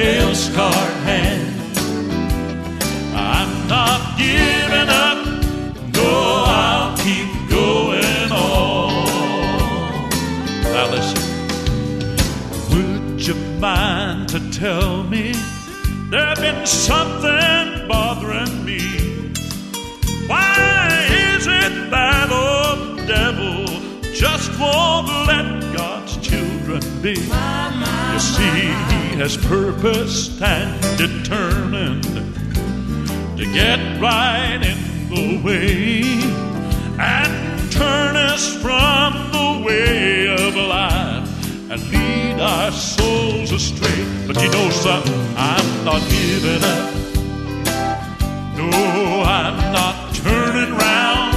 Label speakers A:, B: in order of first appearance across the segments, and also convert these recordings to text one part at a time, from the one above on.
A: That scarred hand. I'm not giving up. No, I'll keep going on. Now listen. Would you mind to tell me there's been something bothering me? Why is it that old devil just won't let God's children be? You see, has purposed and determined to get right in the way and turn us from the way of life and lead our souls astray. But you know something, I'm not giving up. No, I'm not turning round.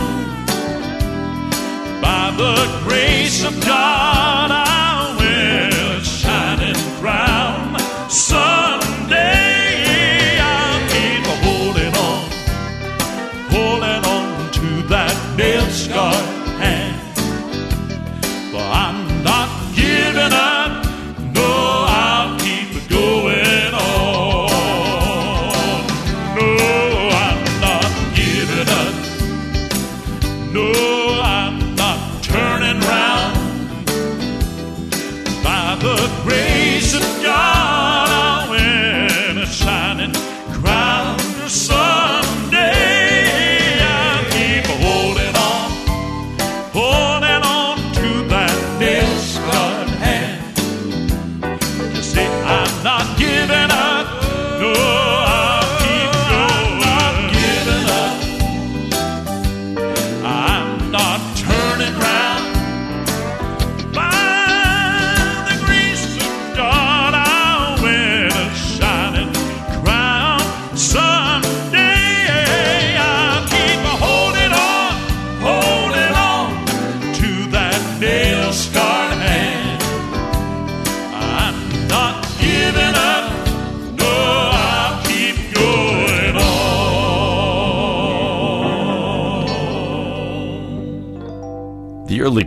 A: By the grace of God, I'll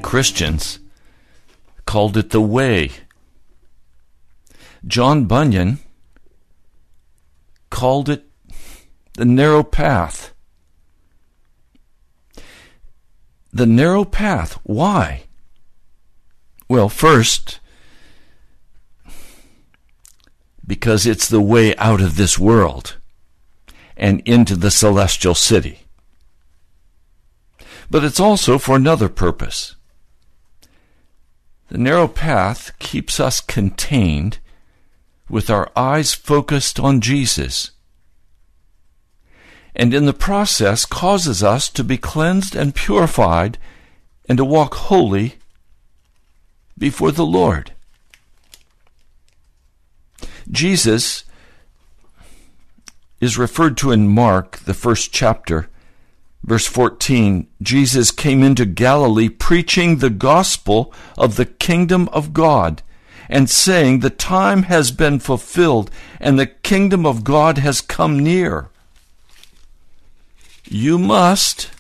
B: Christians called it the way. John Bunyan called it the narrow path. The narrow path. Why? Well, first, because it's the way out of this world and into the celestial city. But it's also for another purpose. The narrow path keeps us contained with our eyes focused on Jesus, and in the process causes us to be cleansed and purified and to walk holy before the Lord. Jesus is referred to in Mark, the first chapter, verse 14. Jesus came into Galilee preaching the gospel of the kingdom of God and saying, The time has been fulfilled and the kingdom of God has come near. You must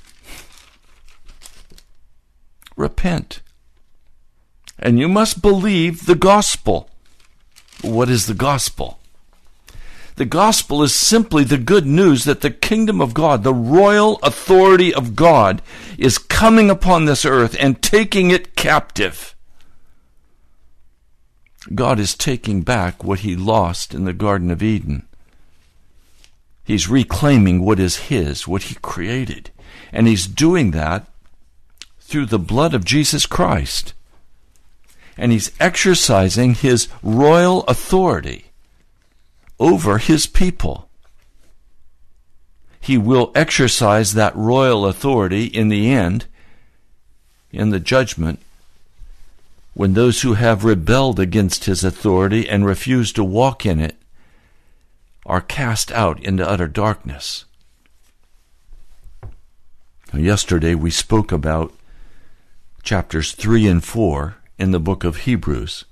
B: repent. And you must believe the gospel. What is the gospel? The gospel is simply the good news that the kingdom of God, the royal authority of God, is coming upon this earth and taking it captive. God is taking back what he lost in the Garden of Eden. He's reclaiming what is his, what he created. And he's doing that through the blood of Jesus Christ. And he's exercising his royal authority over his people. He will exercise that royal authority in the end, in the judgment, when those who have rebelled against his authority and refuse to walk in it are cast out into utter darkness. Yesterday we spoke about chapters 3 and 4 in the book of Hebrews.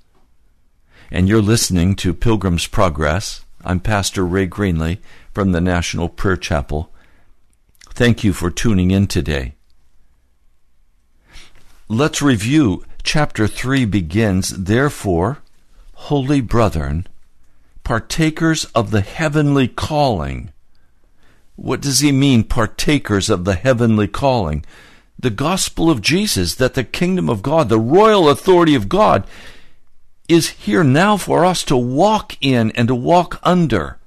B: And you're listening to Pilgrim's Progress. I'm Pastor Ray Greenley from the National Prayer Chapel. Thank you for tuning in today. Let's review. Chapter 3 begins, Therefore, holy brethren, partakers of the heavenly calling. What does he mean, partakers of the heavenly calling? the gospel of Jesus, that the kingdom of God, the royal authority of God, is here now for us to walk in and to walk under.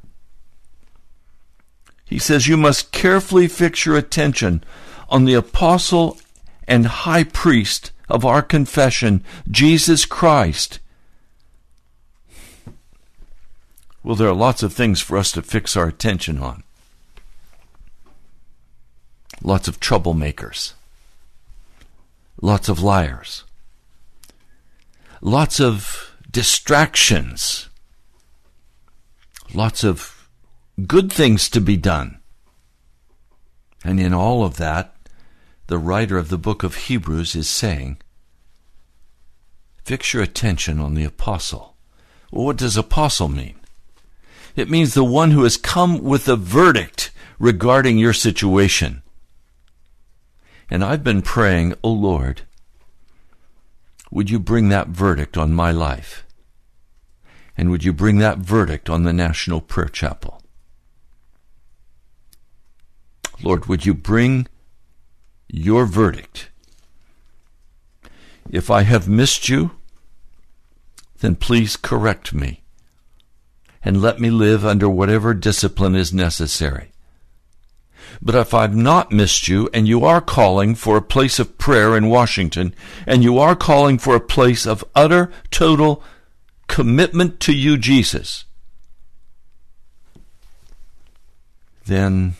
B: He says, You must carefully fix your attention on the apostle and high priest of our confession, Jesus Christ. Well, there are lots of things for us to fix our attention on. Lots of troublemakers lots of liars, lots of distractions, lots of good things to be done. And in all of that, the writer of the book of Hebrews is saying, Fix your attention on the apostle. Well, what does apostle mean? It means the one who has come with a verdict regarding your situation. And I've been praying, O oh Lord, would you bring that verdict on my life? And would you bring that verdict on the National Prayer Chapel? Lord, would you bring your verdict? If I have missed you, then please correct me and let me live under whatever discipline is necessary. But if I've not missed you and you are calling for a place of prayer in Washington and you are calling for a place of utter, total commitment to you, Jesus, then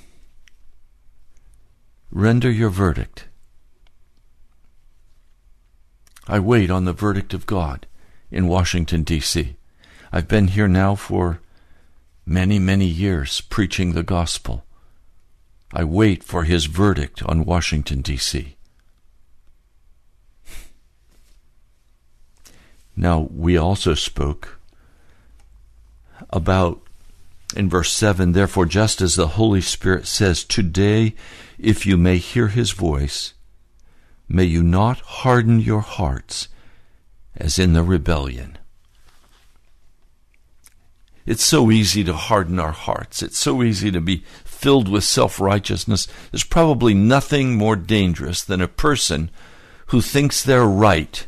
B: render your verdict. I wait on the verdict of God in Washington, D.C. I've been here now for many, many years preaching the gospel. I wait for his verdict on Washington, D.C. Now, we also spoke about in verse 7 Therefore, just as the Holy Spirit says, Today, if you may hear his voice, may you not harden your hearts as in the rebellion. It's so easy to harden our hearts. It's so easy to be filled with self righteousness, there's probably nothing more dangerous than a person who thinks they're right,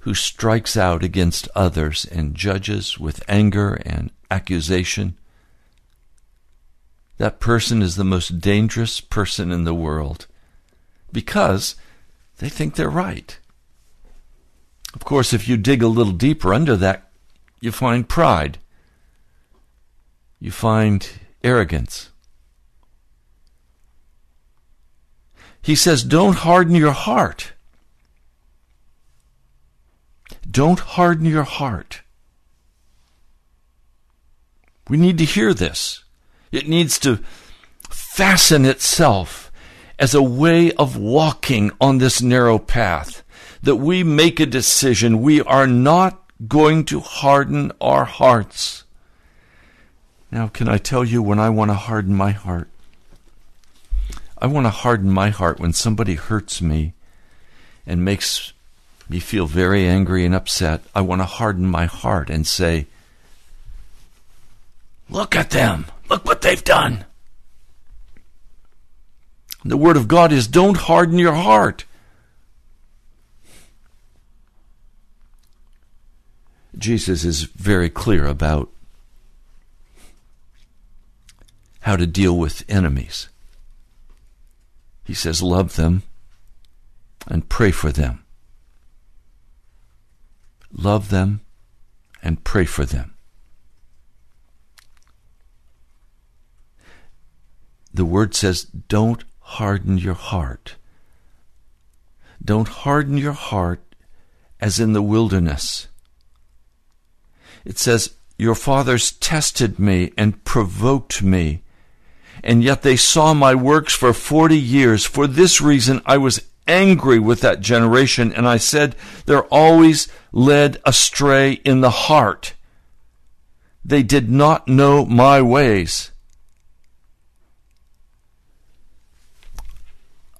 B: who strikes out against others and judges with anger and accusation. That person is the most dangerous person in the world because they think they're right. Of course, if you dig a little deeper under that, you find pride. You find arrogance. He says, don't harden your heart. Don't harden your heart. We need to hear this. It needs to fasten itself as a way of walking on this narrow path. That we make a decision. We are not going to harden our hearts. Now, can I tell you when I want to harden my heart? I want to harden my heart when somebody hurts me and makes me feel very angry and upset. I want to harden my heart and say, Look at them. Look what they've done. The Word of God is don't harden your heart. Jesus is very clear about how to deal with enemies. He says, Love them and pray for them. Love them and pray for them. The word says, Don't harden your heart. Don't harden your heart as in the wilderness. It says, Your fathers tested me and provoked me and yet they saw my works for forty years. For this reason I was angry with that generation, and I said, They're always led astray in the heart. They did not know my ways.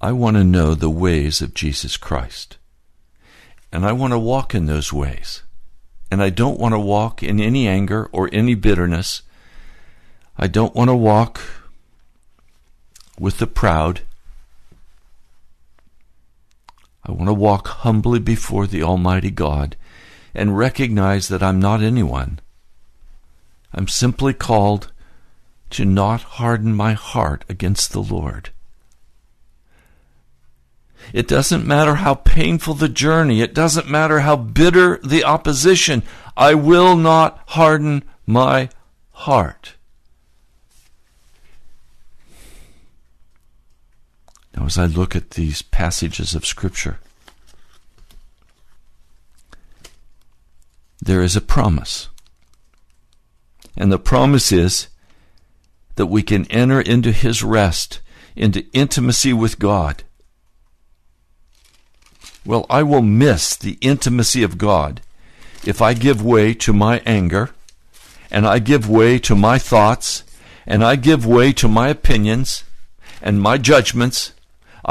B: I want to know the ways of Jesus Christ. And I want to walk in those ways. And I don't want to walk in any anger or any bitterness. I don't want to walk with the proud. I want to walk humbly before the Almighty God and recognize that I'm not anyone. I'm simply called to not harden my heart against the Lord. It doesn't matter how painful the journey, it doesn't matter how bitter the opposition, I will not harden my heart. Now, as I look at these passages of Scripture, there is a promise. And the promise is that we can enter into His rest, into intimacy with God. Well, I will miss the intimacy of God if I give way to my anger, and I give way to my thoughts, and I give way to my opinions and my judgments,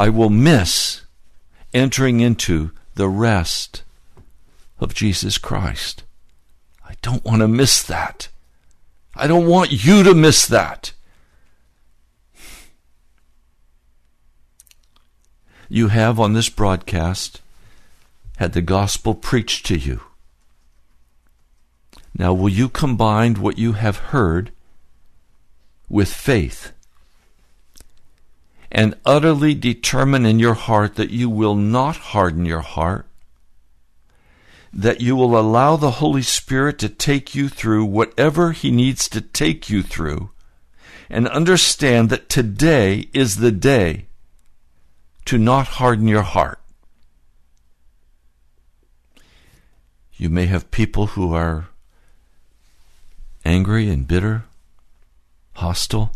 B: I will miss entering into the rest of Jesus Christ. I don't want to miss that. I don't want you to miss that. You have on this broadcast had the gospel preached to you. Now, will you combine what you have heard with faith? And utterly determine in your heart that you will not harden your heart, that you will allow the Holy Spirit to take you through whatever He needs to take you through, and understand that today is the day to not harden your heart. You may have people who are angry and bitter, hostile.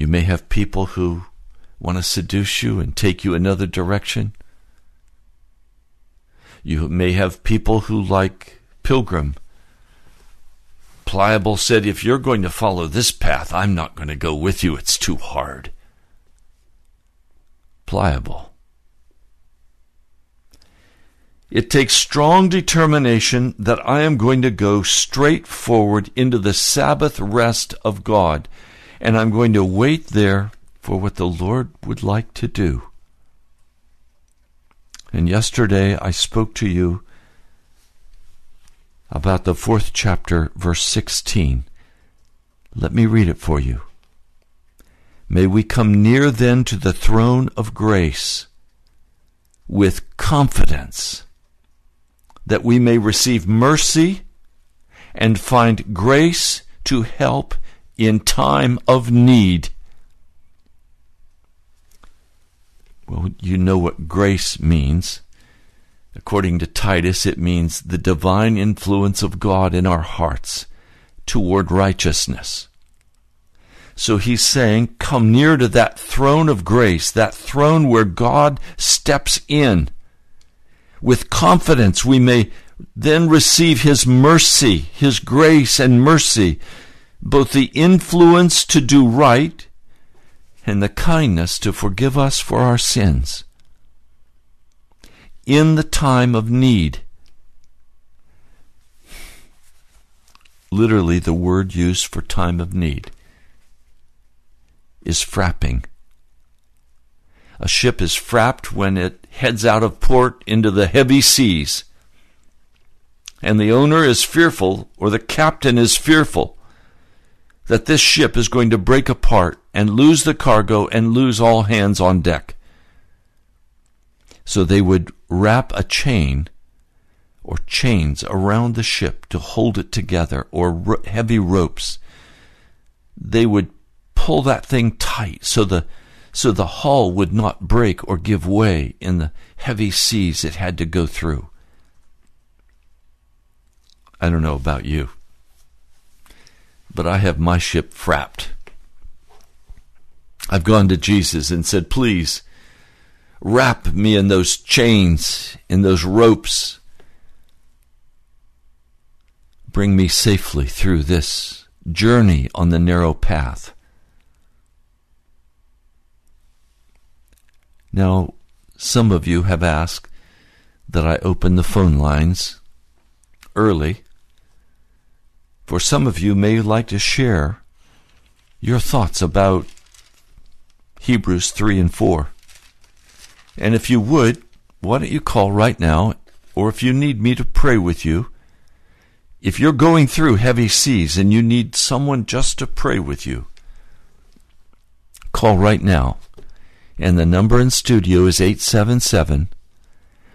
B: You may have people who want to seduce you and take you another direction. You may have people who, like Pilgrim, Pliable said, If you're going to follow this path, I'm not going to go with you. It's too hard. Pliable. It takes strong determination that I am going to go straight forward into the Sabbath rest of God and I'm going to wait there for what the Lord would like to do. And yesterday I spoke to you about the fourth chapter, verse 16. Let me read it for you. May we come near then to the throne of grace with confidence that we may receive mercy and find grace to help in time of need. Well, you know what grace means. According to Titus, it means the divine influence of God in our hearts toward righteousness. So he's saying, come near to that throne of grace, that throne where God steps in. With confidence, we may then receive his mercy, his grace and mercy, both the influence to do right and the kindness to forgive us for our sins. In the time of need. Literally, the word used for time of need is frapping. A ship is frapped when it heads out of port into the heavy seas. And the owner is fearful, or the captain is fearful, that this ship is going to break apart and lose the cargo and lose all hands on deck. So they would wrap a chain or chains around the ship to hold it together or ro- heavy ropes. They would pull that thing tight so the so the hull would not break or give way in the heavy seas it had to go through. I don't know about you, but I have my ship frapped. I've gone to Jesus and said, Please wrap me in those chains, in those ropes. Bring me safely through this journey on the narrow path. Now, some of you have asked that I open the phone lines early. For some of you may like to share your thoughts about Hebrews 3 and 4. And if you would, why don't you call right now, or if you need me to pray with you, if you're going through heavy seas and you need someone just to pray with you, call right now and the number in studio is 877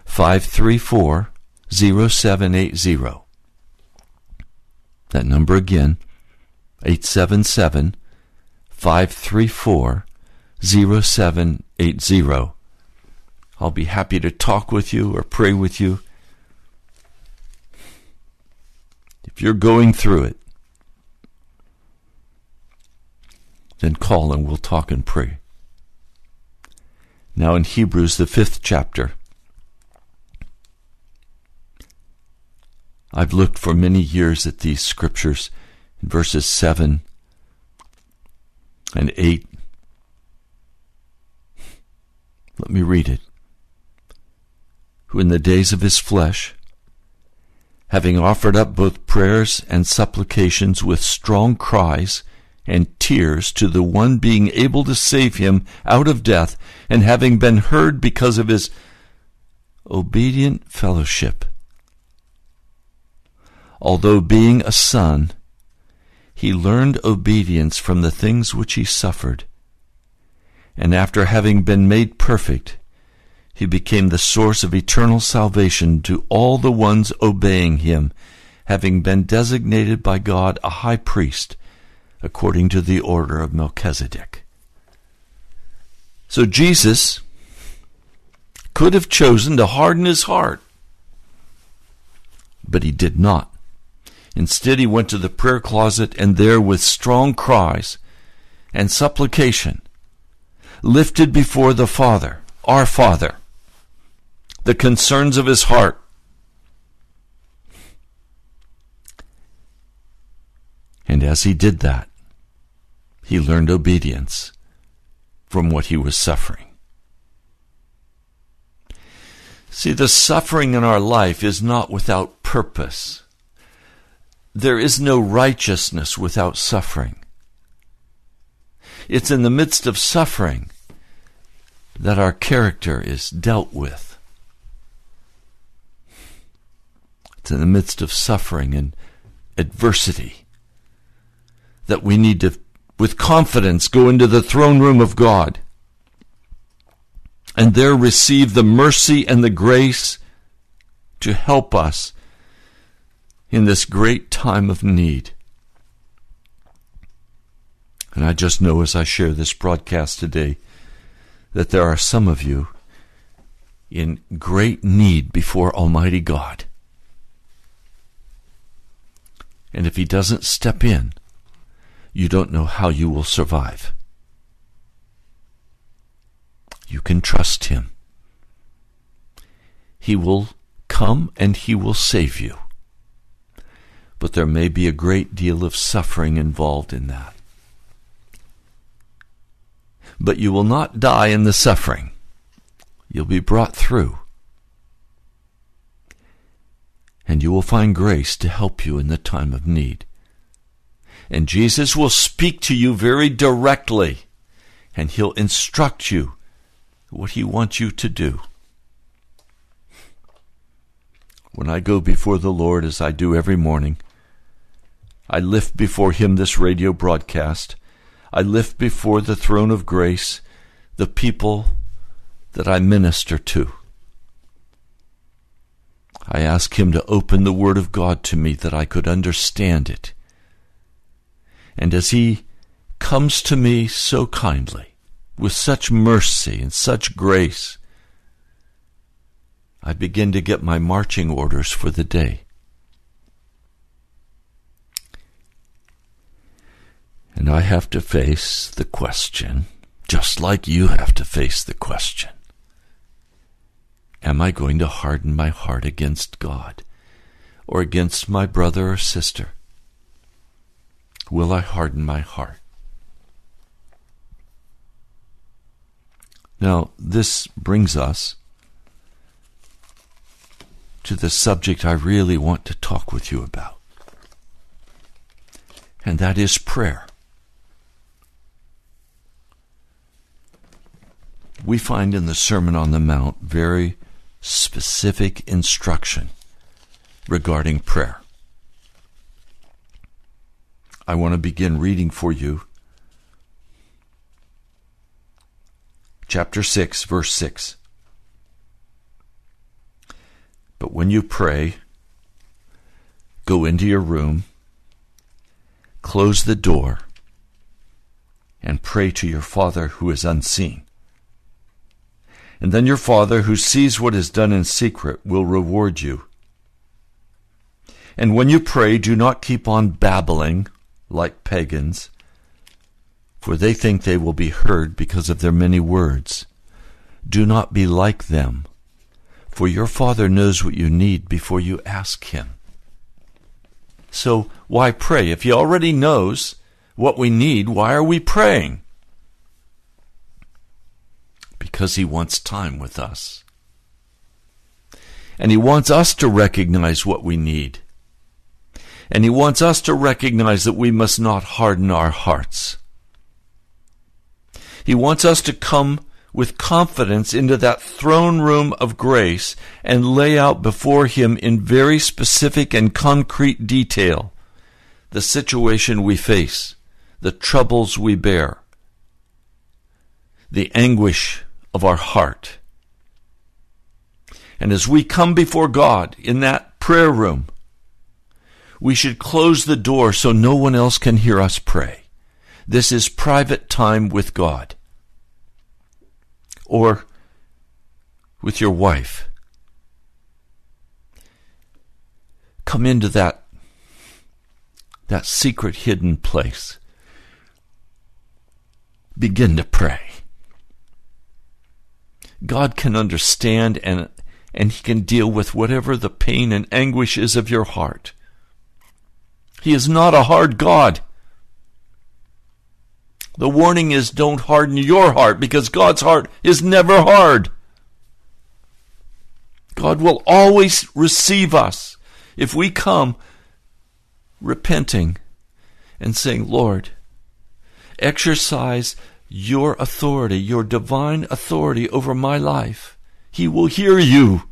B: 534 0780. That number again, 877 534 0780. I'll be happy to talk with you or pray with you. If you're going through it, then call and we'll talk and pray. Now in Hebrews, the fifth chapter. I've looked for many years at these scriptures in verses 7 and 8. Let me read it. Who in the days of his flesh, having offered up both prayers and supplications with strong cries, and tears to the one being able to save him out of death, and having been heard because of his obedient fellowship. Although being a son, he learned obedience from the things which he suffered. And after having been made perfect, he became the source of eternal salvation to all the ones obeying him, having been designated by God a high priest according to the order of Melchizedek. So Jesus could have chosen to harden his heart, but he did not. Instead, he went to the prayer closet and there, with strong cries and supplication, lifted before the Father, our Father, the concerns of his heart And as he did that, he learned obedience from what he was suffering. See, the suffering in our life is not without purpose. There is no righteousness without suffering. It's in the midst of suffering that our character is dealt with. It's in the midst of suffering and adversity that we need to, with confidence, go into the throne room of God and there receive the mercy and the grace to help us in this great time of need. And I just know as I share this broadcast today that there are some of you in great need before Almighty God. And if He doesn't step in, you don't know how you will survive. You can trust Him. He will come and He will save you. But there may be a great deal of suffering involved in that. But you will not die in the suffering. You'll be brought through. And you will find grace to help you in the time of need. And Jesus will speak to you very directly, and He'll instruct you what He wants you to do. When I go before the Lord, as I do every morning, I lift before Him this radio broadcast. I lift before the throne of grace the people that I minister to. I ask Him to open the Word of God to me that I could understand it. And as He comes to me so kindly, with such mercy and such grace, I begin to get my marching orders for the day. And I have to face the question, just like you have to face the question Am I going to harden my heart against God or against my brother or sister? Will I harden my heart? Now, this brings us to the subject I really want to talk with you about, and that is prayer. We find in the Sermon on the Mount very specific instruction regarding prayer. I want to begin reading for you chapter 6, verse 6. But when you pray, go into your room, close the door, and pray to your Father who is unseen. And then your Father who sees what is done in secret will reward you. And when you pray, do not keep on babbling like pagans, for they think they will be heard because of their many words. Do not be like them, for your Father knows what you need before you ask Him. So why pray? If He already knows what we need, why are we praying? Because He wants time with us. And He wants us to recognize what we need. And He wants us to recognize that we must not harden our hearts. He wants us to come with confidence into that throne room of grace and lay out before Him in very specific and concrete detail the situation we face, the troubles we bear, the anguish of our heart. And as we come before God in that prayer room, we should close the door so no one else can hear us pray. This is private time with God. Or with your wife. Come into that, that secret hidden place. Begin to pray. God can understand and, and He can deal with whatever the pain and anguish is of your heart. He is not a hard God. The warning is don't harden your heart because God's heart is never hard. God will always receive us if we come repenting and saying, Lord, exercise your authority, your divine authority over my life. He will hear you.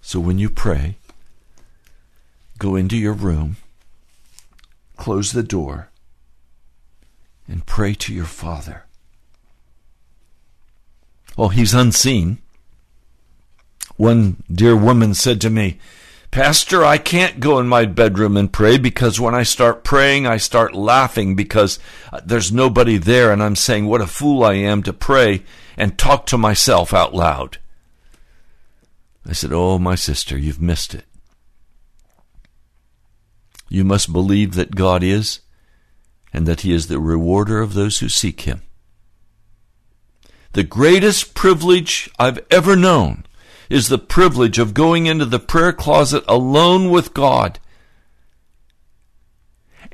B: So when you pray, go into your room, close the door, and pray to your Father. Well, he's unseen. One dear woman said to me, Pastor, I can't go in my bedroom and pray because when I start praying, I start laughing because uh, there's nobody there and I'm saying what a fool I am to pray and talk to myself out loud. I said, Oh, my sister, you've missed it. You must believe that God is and that He is the rewarder of those who seek Him. The greatest privilege I've ever known is the privilege of going into the prayer closet alone with God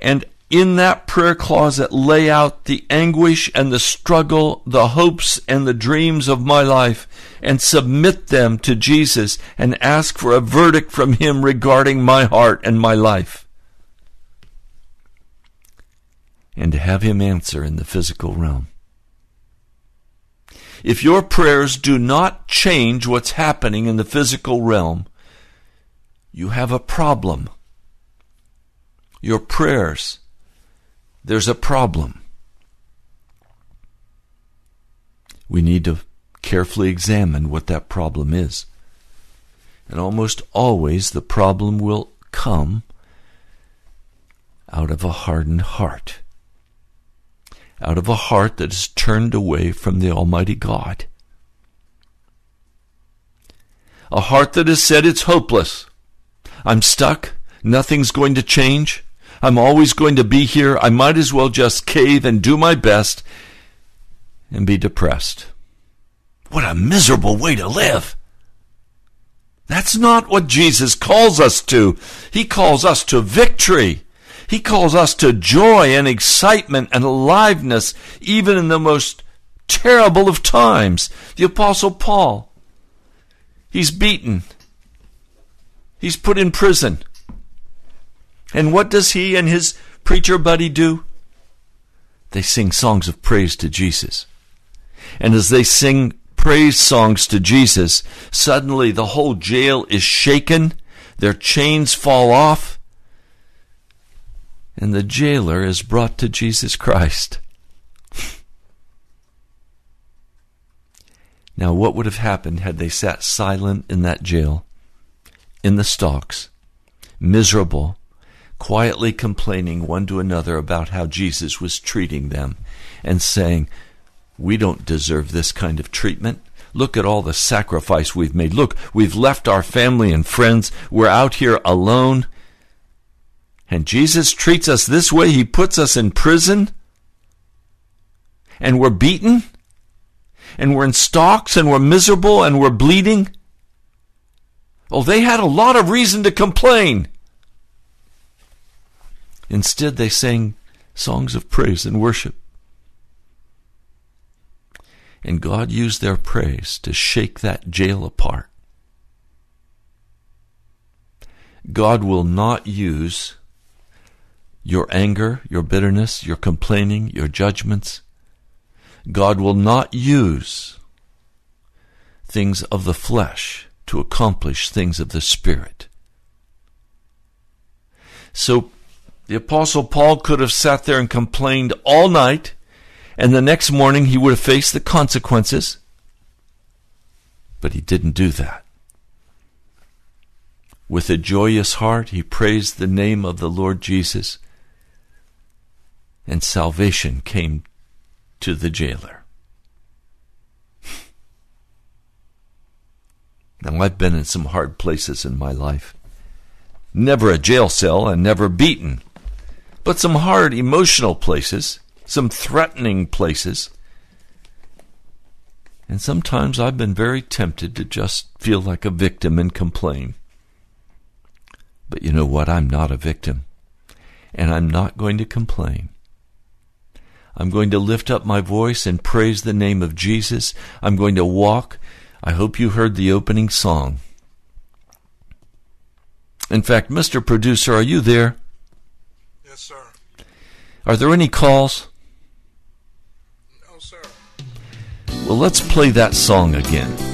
B: and in that prayer closet lay out the anguish and the struggle, the hopes and the dreams of my life, and submit them to Jesus and ask for a verdict from Him regarding my heart and my life. And to have Him answer in the physical realm. If your prayers do not change what's happening in the physical realm, you have a problem. Your prayers there's a problem. We need to carefully examine what that problem is. And almost always the problem will come out of a hardened heart, out of a heart that is turned away from the Almighty God. A heart that has said it's hopeless. I'm stuck. Nothing's going to change. I'm always going to be here. I might as well just cave and do my best and be depressed. What a miserable way to live. That's not what Jesus calls us to. He calls us to victory. He calls us to joy and excitement and aliveness, even in the most terrible of times. The Apostle Paul, he's beaten, he's put in prison. And what does he and his preacher buddy do? They sing songs of praise to Jesus. And as they sing praise songs to Jesus, suddenly the whole jail is shaken, their chains fall off, and the jailer is brought to Jesus Christ. now, what would have happened had they sat silent in that jail, in the stocks, miserable, quietly complaining one to another about how Jesus was treating them and saying, We don't deserve this kind of treatment. Look at all the sacrifice we've made. Look, we've left our family and friends. We're out here alone. And Jesus treats us this way. He puts us in prison. And we're beaten. And we're in stocks and we're miserable and we're bleeding. Oh, they had a lot of reason to complain. Instead, they sang songs of praise and worship. And God used their praise to shake that jail apart. God will not use your anger, your bitterness, your complaining, your judgments. God will not use things of the flesh to accomplish things of the Spirit. So the Apostle Paul could have sat there and complained all night, and the next morning he would have faced the consequences. But he didn't do that. With a joyous heart, he praised the name of the Lord Jesus, and salvation came to the jailer. Now, I've been in some hard places in my life. Never a jail cell and never beaten but some hard emotional places, some threatening places. And sometimes I've been very tempted to just feel like a victim and complain. But you know what? I'm not a victim. And I'm not going to complain. I'm going to lift up my voice and praise the name of Jesus. I'm going to walk. I hope you heard the opening song. In fact, Mr. Producer, are you there?
C: Yes, sir.
B: Are there any calls?
C: No, sir.
B: Well, let's play that song again.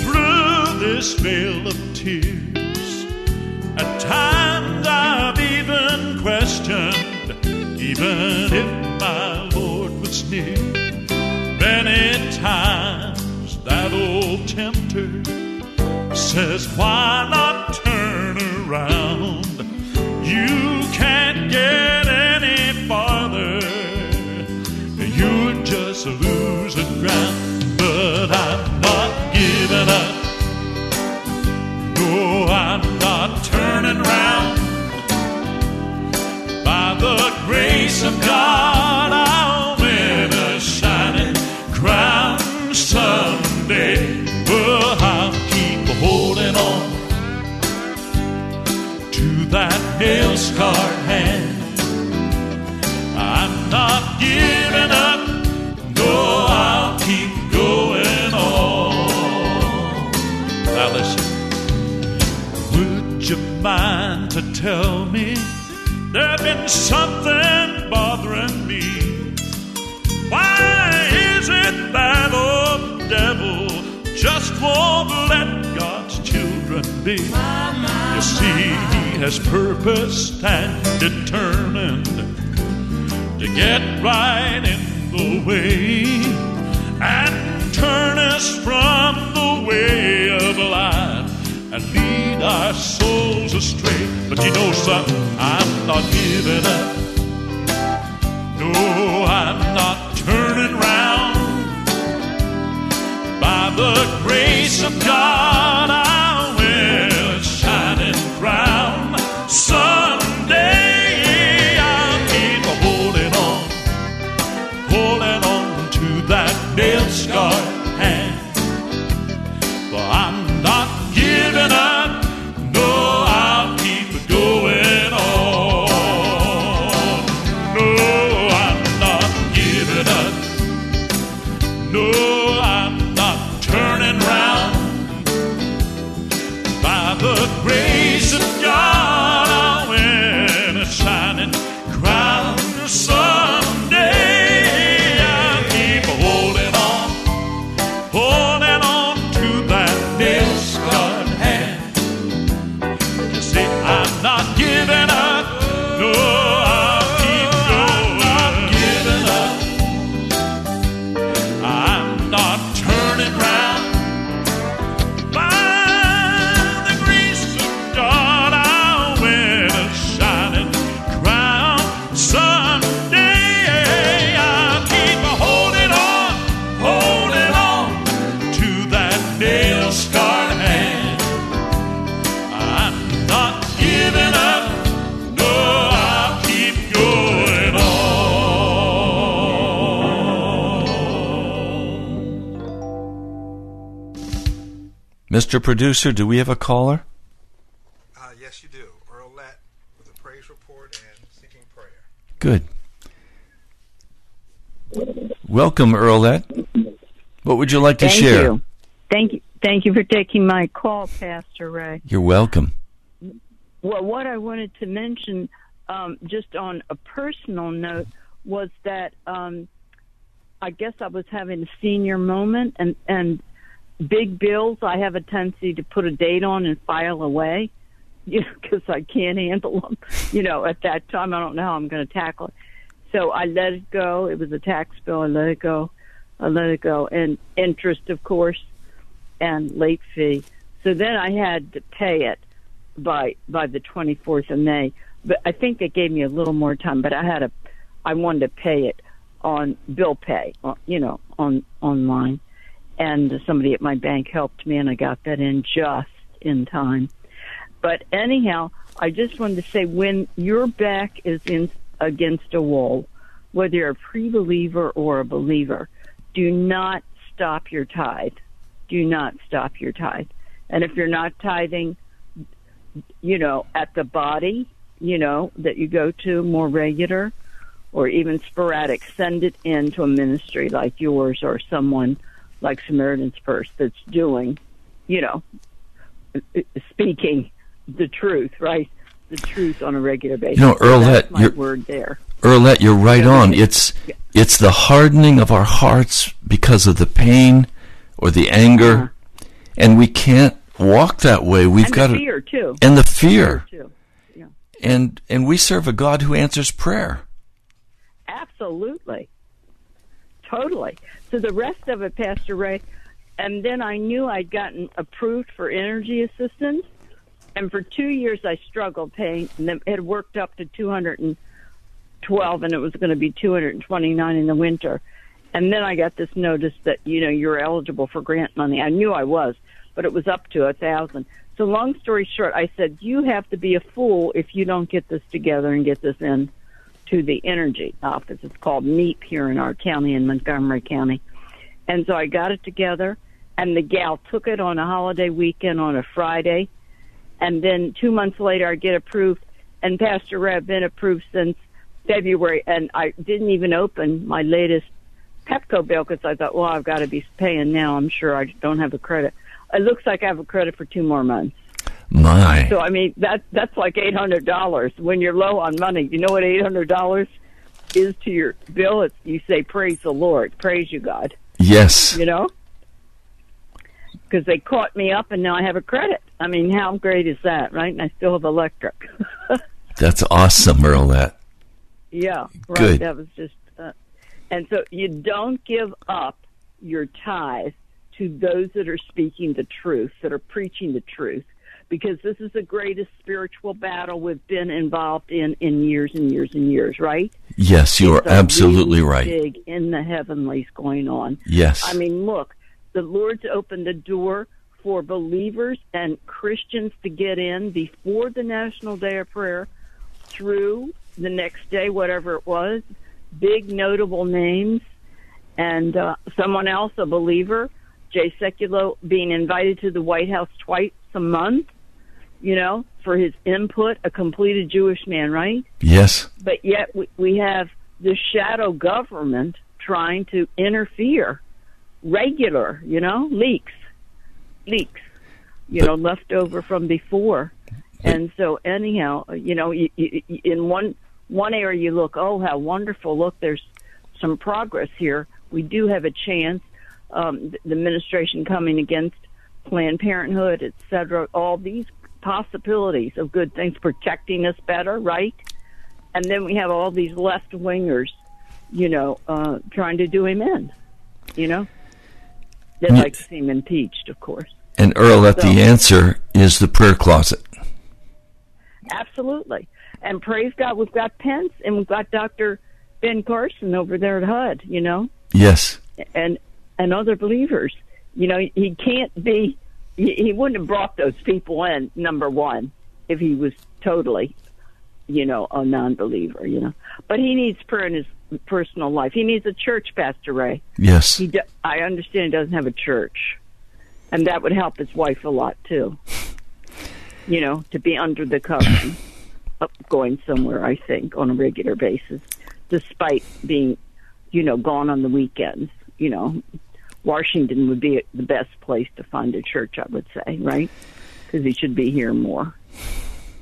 A: Through this veil of tears. At times I've even questioned, even if my Lord was near. Many times that old tempter says, Why not scarred hand. I'm not giving up. No, I'll keep going on. Now listen. Would you mind to tell me there's been something bothering me? Why is it that old devil just won't let God's children be? Has purposed and determined to get right in the way and turn us from the way of life and lead our souls astray. But you know something, I'm not giving up. No, I'm not turning round. By the grace of God,
B: Mr. Producer, do we have a caller?
C: Uh, yes, you do. Earlette with a praise report and seeking prayer.
B: Good. Welcome, Earlette. What would you like to
D: Thank
B: share?
D: you. Thank you. Thank you for taking my call, Pastor Ray.
B: You're welcome.
D: Well, what I wanted to mention, um, just on a personal note, was that um, I guess I was having a senior moment, and and big bills I have a tendency to put a date on and file away, you know, because I can't handle them. You know, at that time I don't know how I'm going to tackle it. So I let it go. It was a tax bill. I let it go. I let it go, and interest, of course, and late fee. So then I had to pay it by by the 24th of May. But I think they gave me a little more time. But I had a, I wanted to pay it on bill pay, uh, you know, on online, and somebody at my bank helped me, and I got that in just in time. But anyhow, I just wanted to say when your back is in against a wall, whether you're a pre-believer or a believer, do not stop your tithe. Do not stop your tithe. And if you're not tithing, you know, at the body, you know, that you go to more regular or even sporadic, send it in to a ministry like yours or someone like Samaritan's Purse that's doing, you know, speaking the truth, right? the truth on a regular basis.
B: You know,
D: So
B: Earlette,
D: my
B: you're-
D: word there.
B: Earlette, you're right
D: Yeah.
B: on. It's it's the hardening of our hearts because of the pain or the anger, uh-huh. and we can't walk that way. We've
D: and
B: got
D: the
B: to
D: fear too.
B: and the fear,
D: too. Yeah,
B: and and we serve a God who answers prayer.
D: absolutely, totally. So the rest of it, Pastor Ray, and then I knew I'd gotten approved for energy assistance, and for two years I struggled paying. It had worked up to two hundred and twelve, and it was going to be two hundred and twenty nine in the winter. And then I got this notice that you know you're eligible for grant money. I knew I was, but it was up to a thousand. So long story short, I said you have to be a fool if you don't get this together and get this in to the energy office. It's called MEEP here in our county in Montgomery County. And so I got it together, and the gal took it on a holiday weekend on a Friday, and then two months later I get approved. And Pastor I've been approved since February, and I didn't even open my latest Pepco bill because I thought, well, I've got to be paying now. I'm sure I don't have a credit. It looks like I have a credit for two more months.
B: My,
D: So I mean that that's like eight hundred dollars. When you're low on money, you know what eight hundred dollars is to your bill? It's, you say praise the Lord, praise you God.
B: yes,
D: You know, because they caught me up, and now I have a credit. I mean, how great is that, right? And I still have electric.
B: that's awesome, Earlette.
D: yeah, right.
B: Good.
D: That was just, uh, and so you don't give up your tithe to those that are speaking the truth, that are preaching the truth, because this is the greatest spiritual battle we've been involved in in years and years and years, right?
B: Yes, you are
D: It's
B: absolutely
D: really
B: right.
D: Big in the heavenlies going on.
B: Yes,
D: I mean, look, the Lord's opened the door for believers and Christians to get in before the National Day of Prayer through the next day, whatever it was. Big notable names. And uh, someone else, a believer, Jay Sekulow, being invited to the White House twice a month, you know, for his input, a completed Jewish man, right?
B: yes,
D: but yet we, we have the shadow government trying to interfere. Regular you know leaks. Leaks you know left over from before. And so anyhow you know you, you, in one one area you look oh how wonderful. Look there's some progress here. We do have a chance. Um, the, the administration coming against planned parenthood et cetera. All these possibilities of good things protecting us better right and then we have all these left wingers, you know, uh, trying to do him in. You know, they'd
B: Ye-
D: like to see him impeached, of course.
B: and Earlette,
D: So-
B: the answer is the prayer closet.
D: Absolutely, and praise God, we've got Pence and we've got Doctor Ben Carson over there at HUD. You know,
B: Yes,
D: and and other believers. You know, he can't be. He, he wouldn't have brought those people in. Number one, if he was totally, you know, a non-believer. You know, but he needs prayer in his personal life. He needs a church, Pastor Ray.
B: yes,
D: He, do, I understand he doesn't have a church, and that would help his wife a lot too. You know, to be under the covering, of going somewhere. I think on a regular basis, despite being, you know, gone on the weekends. You know, Washington would be the best place to find a church. I would say, right? Because he should be here more.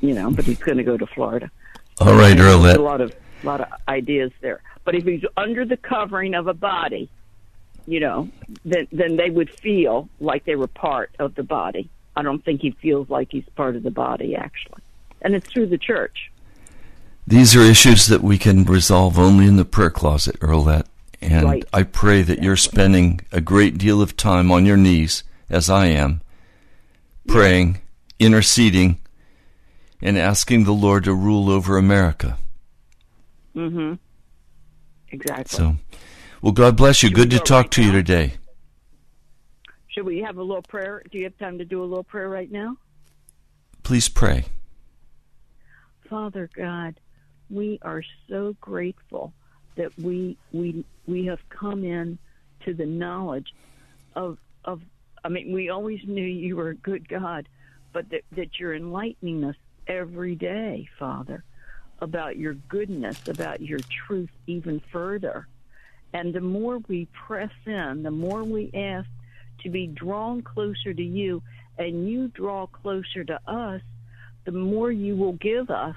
D: You know, but he's going to go to Florida.
B: all right,
D: There's a lot of lot of ideas there. But if he's under the covering of a body, you know, then then they would feel like they were part of the body. I don't think he feels like he's part of the body actually, and it's through the church.
B: These are issues that we can resolve only in the prayer closet, Earlette. And
D: Right.
B: I pray that you're spending a great deal of time on your knees, as I am, praying, interceding, and asking the Lord to rule over America.
D: Mm-hmm. Exactly.
B: So, well, God bless you.
D: Should
B: Good to
D: go
B: talk
D: right
B: to you today.
D: Should we have a little prayer? Do you have time to do a little prayer right now?
B: Please pray.
D: Father God, we are so grateful that we we we have come in to the knowledge of of I mean we always knew you were a good God, but that that you're enlightening us every day, Father, about your goodness, about your truth even further. And the more we press in, the more we ask to be drawn closer to you and you draw closer to us, the more you will give us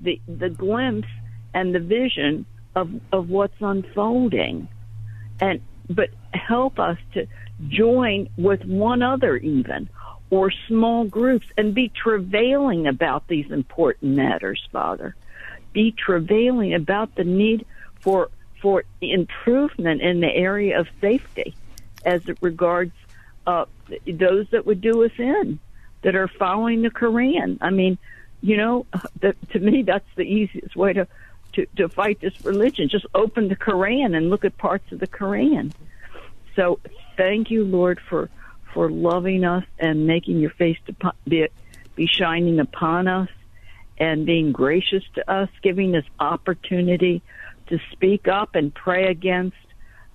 D: the the glimpse and the vision of of what's unfolding. And but help us to join with one other even or small groups and be travailing about these important matters, Father. Be travailing about the need for for improvement in the area of safety as it regards uh, those that would do us in that are following the Koran. I mean, you know, the, to me, that's the easiest way to, to, to fight this religion. Just open the Koran and look at parts of the Koran. So thank you, Lord, for for loving us and making your face to be, be shining upon us and being gracious to us, giving us opportunity to speak up and pray against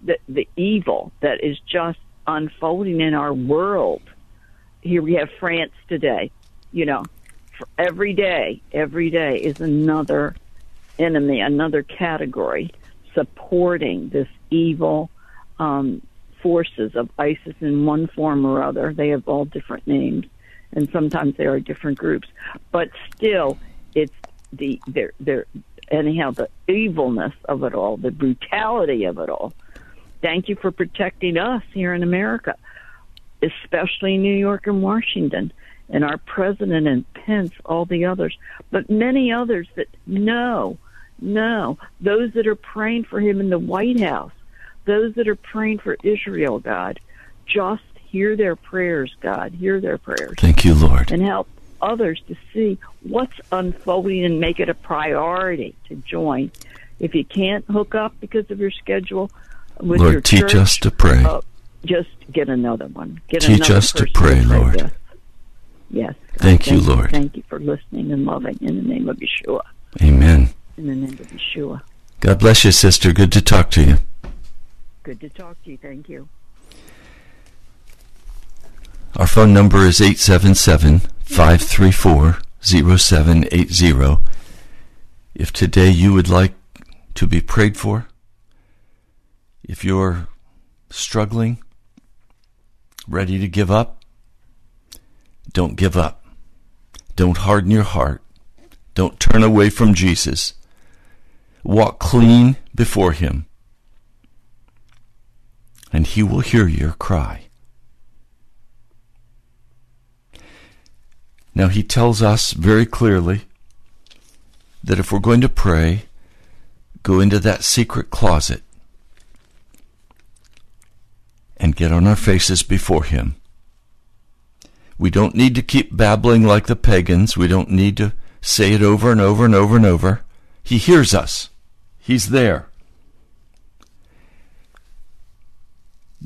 D: the, the evil that is just unfolding in our world. Here we have France today. You know, every day, every day is another enemy, another category supporting this evil um, forces of ISIS in one form or other. They have all different names, and sometimes they are different groups, but still, it's the their their anyhow the evilness of it all, the brutality of it all. Thank you for protecting us here in America, especially New York and Washington, and our president and Pence, all the others, but many others that know, know those that are praying for him in the White House, those that are praying for Israel, God, just hear their prayers, God, hear their prayers.
B: Thank you, Lord.
D: And help others to see what's unfolding and make it a priority to join. If you can't hook up because of your schedule, with
B: Lord,
D: your
B: teach
D: church,
B: us to pray.
D: Uh, just get another one. Get
B: Teach
D: another
B: us to
D: person
B: pray, Lord.
D: with. Yes. God,
B: Thank you, Lord.
D: Thank you for listening and loving in the name of Yeshua.
B: Amen.
D: In the name of Yeshua.
B: God bless you, sister. Good to talk to you.
D: Good to talk to you. Thank you.
B: Our phone number is 877 534 0780. If today you would like to be prayed for, if you're struggling, ready to give up, don't give up. Don't harden your heart. Don't turn away from Jesus. Walk clean before Him, and He will hear your cry. Now, He tells us very clearly that if we're going to pray, go into that secret closet and get on our faces before Him. We don't need to keep babbling like the pagans. We don't need to say it over and over and over and over. He hears us. He's there.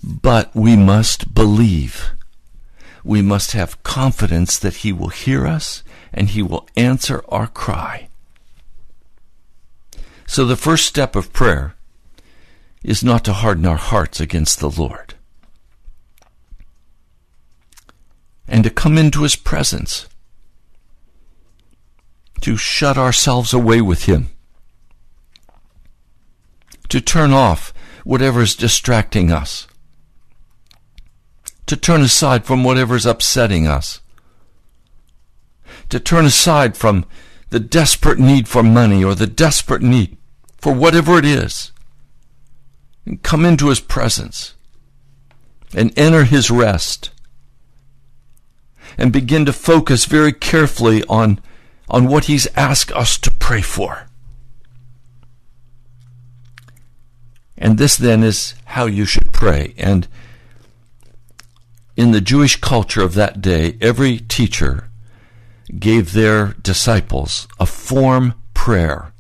B: But we must believe. We must have confidence that He will hear us and He will answer our cry. So the first step of prayer is not to harden our hearts against the Lord and to come into His presence, to shut ourselves away with Him, to turn off whatever is distracting us, to turn aside from whatever is upsetting us, to turn aside from the desperate need for money or the desperate need for whatever it is, and come into His presence. And enter His rest. And begin to focus very carefully on, on what He's asked us to pray for. And this then is how you should pray. And in the Jewish culture of that day, every teacher gave their disciples a form prayer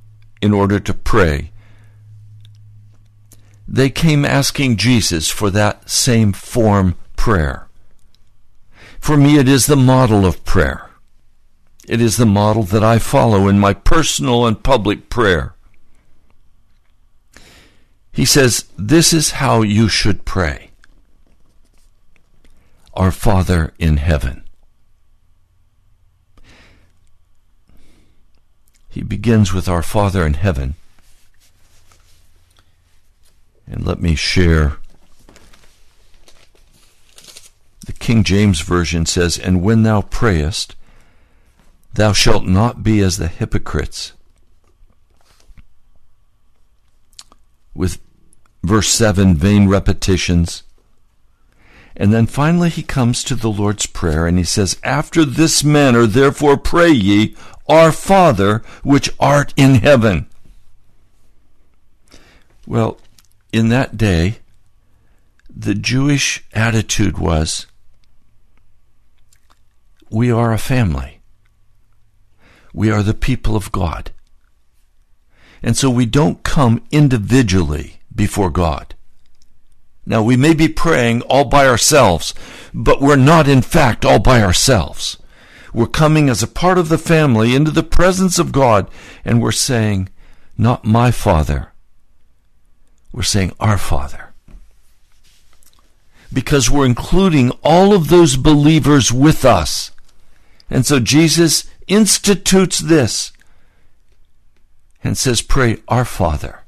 B: in order to pray. They came asking Jesus for that same form prayer. For me, it is the model of prayer. It is the model that I follow in my personal and public prayer. He says, This is how you should pray. Our Father in heaven. He begins with Our Father in heaven. And let me share. The King James Version says, And when thou prayest, Thou shalt not be as the hypocrites. With verse 7, vain repetitions. And then finally he comes to the Lord's Prayer and he says, After this manner, therefore pray ye, Our Father, which art in heaven. Well, in that day, the Jewish attitude was, We are a family. We are the people of God. And so we don't come individually before God. Now, we may be praying all by ourselves, but we're not in fact all by ourselves. We're coming as a part of the family into the presence of God, and we're saying, Not my Father. We're saying, Our Father. Because we're including all of those believers with us. And so Jesus institutes this and says, Pray, Our Father,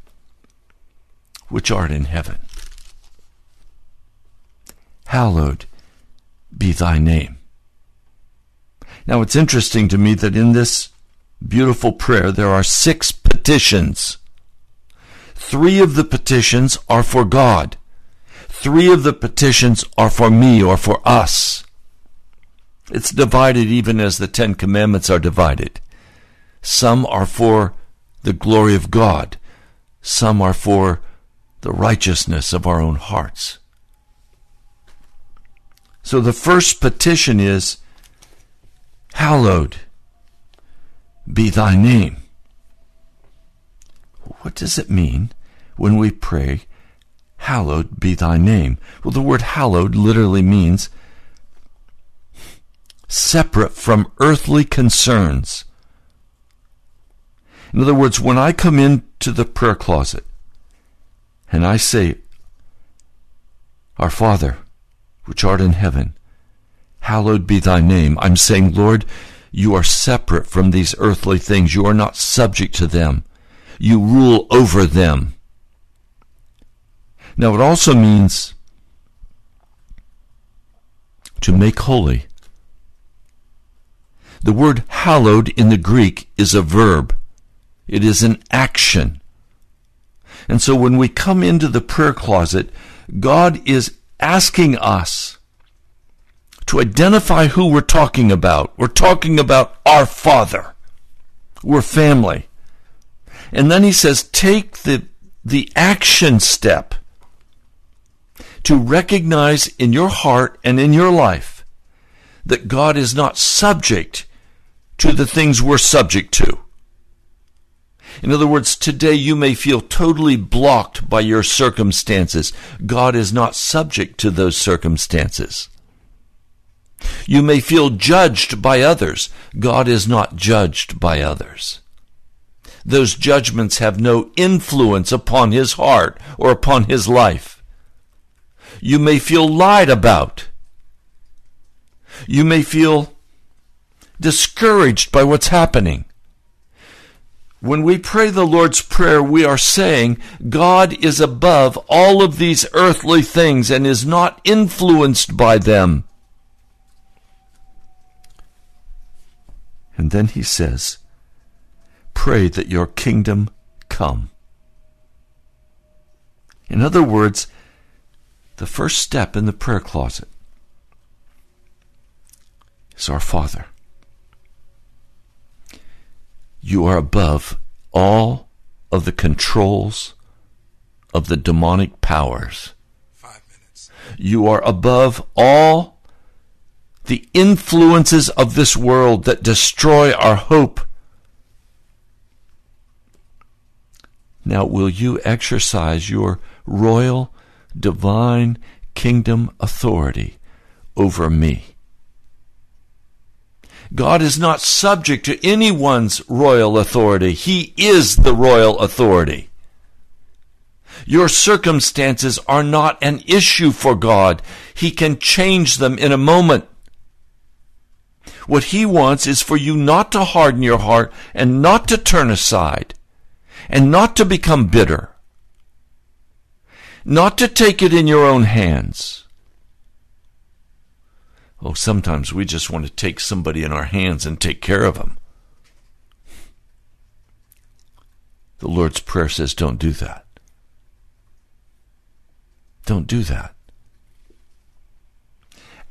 B: which art in heaven hallowed be thy name. Now it's interesting to me that in this beautiful prayer there are six petitions. Three of the petitions are for God. Three of the petitions are for me or for us. It's divided even as the Ten Commandments are divided. Some are for the glory of God. Some are for the righteousness of our own hearts. So the first petition is, Hallowed be thy name. What does it mean when we pray, Hallowed be thy name? Well, the word hallowed literally means separate from earthly concerns. In other words, when I come into the prayer closet and I say, Our Father, which art in heaven, hallowed be thy name. I'm saying, Lord, you are separate from these earthly things. You are not subject to them. You rule over them. Now, it also means to make holy. The word hallowed in the Greek is a verb. It is an action. And so when we come into the prayer closet, God is asking us to identify who we're talking about. We're talking about our Father. We're family. And then he says, take the, the action step to recognize in your heart and in your life that God is not subject to the things we're subject to. In other words, today you may feel totally blocked by your circumstances. God is not subject to those circumstances. You may feel judged by others. God is not judged by others. Those judgments have no influence upon his heart or upon his life. You may feel lied about. You may feel discouraged by what's happening. When we pray the Lord's Prayer, we are saying God is above all of these earthly things and is not influenced by them. And then he says, Pray that your kingdom come. In other words, the first step in the prayer closet is our Father. You are above all of the controls of the demonic powers.
C: Five minutes.
B: You are above all the influences of this world that destroy our hope. Now, will you exercise your royal, divine kingdom authority over me? God is not subject to anyone's royal authority. He is the royal authority. Your circumstances are not an issue for God. He can change them in a moment. What He wants is for you not to harden your heart and not to turn aside and not to become bitter, not to take it in your own hands Oh, sometimes we just want to take somebody in our hands and take care of them. The Lord's Prayer says, don't do that. Don't do that.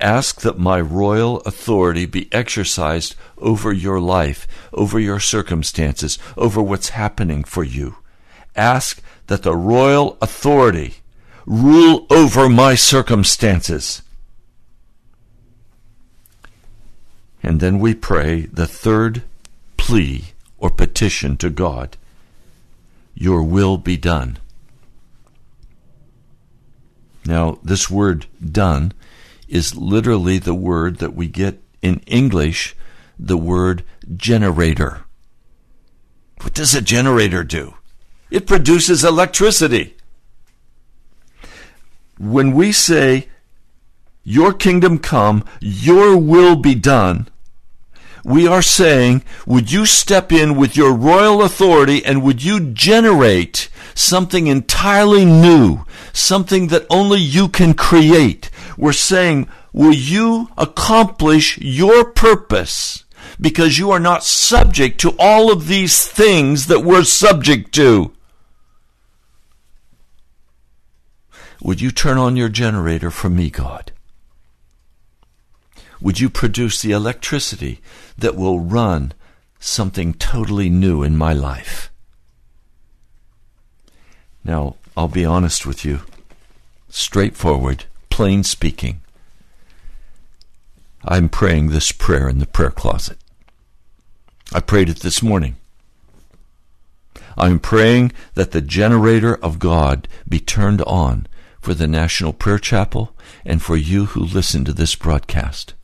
B: Ask that my royal authority be exercised over your life, over your circumstances, over what's happening for you. Ask that the royal authority rule over my circumstances And then we pray the third plea or petition to God Your will be done. Now, this word done is literally the word that we get in English, the word generator. What does a generator do? It produces electricity. When we say, Your kingdom come, your will be done, we are saying, Would you step in with your royal authority and would you generate something entirely new, something that only you can create? We're saying, Will you accomplish your purpose? Because you are not subject to all of these things that we're subject to. Would you turn on your generator for me, God? Would you produce the electricity that will run something totally new in my life? Now, I'll be honest with you, straightforward, plain speaking. I'm praying this prayer in the prayer closet. I prayed it this morning. I'm praying that the generator of God be turned on for the National Prayer Chapel and for you who listen to this broadcast.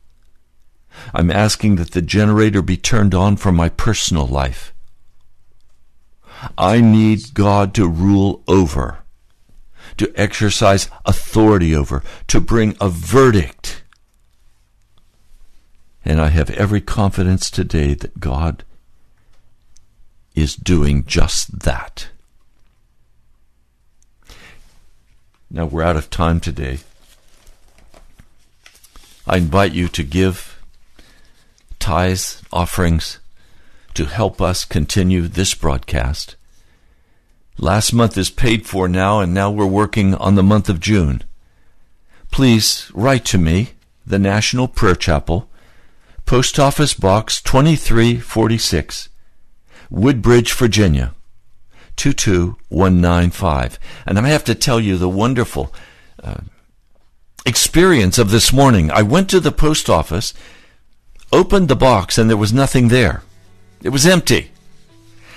B: I'm asking that the generator be turned on for my personal life. I need God to rule over, to exercise authority over, to bring a verdict. And I have every confidence today that God is doing just that. Now we're out of time today. I invite you to give tithes, offerings to help us continue this broadcast. Last month is paid for now, and now we're working on the month of June. Please write to me, the National Prayer Chapel, Post Office Box 2346, Woodbridge, Virginia 22195. And I have to tell you the wonderful uh, experience of this morning. I went to the post office, opened the box, and there was nothing there. It was empty.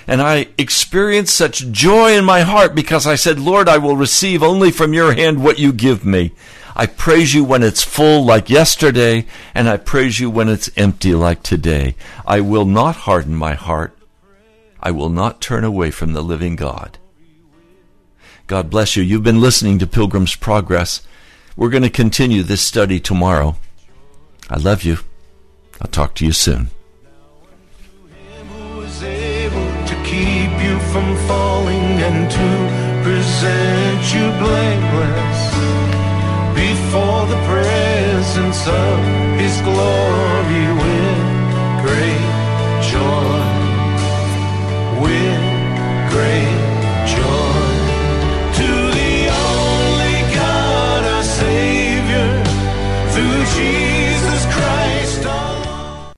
B: And I experienced such joy in my heart because I said, Lord, I will receive only from your hand what you give me. I praise you when it's full like yesterday, and I praise you when it's empty like today. I will not harden my heart. I will not turn away from the living God. God bless you. You've been listening to Pilgrim's Progress. We're going to continue this study tomorrow. I love you. I'll talk to you soon.
E: before the presence of his glory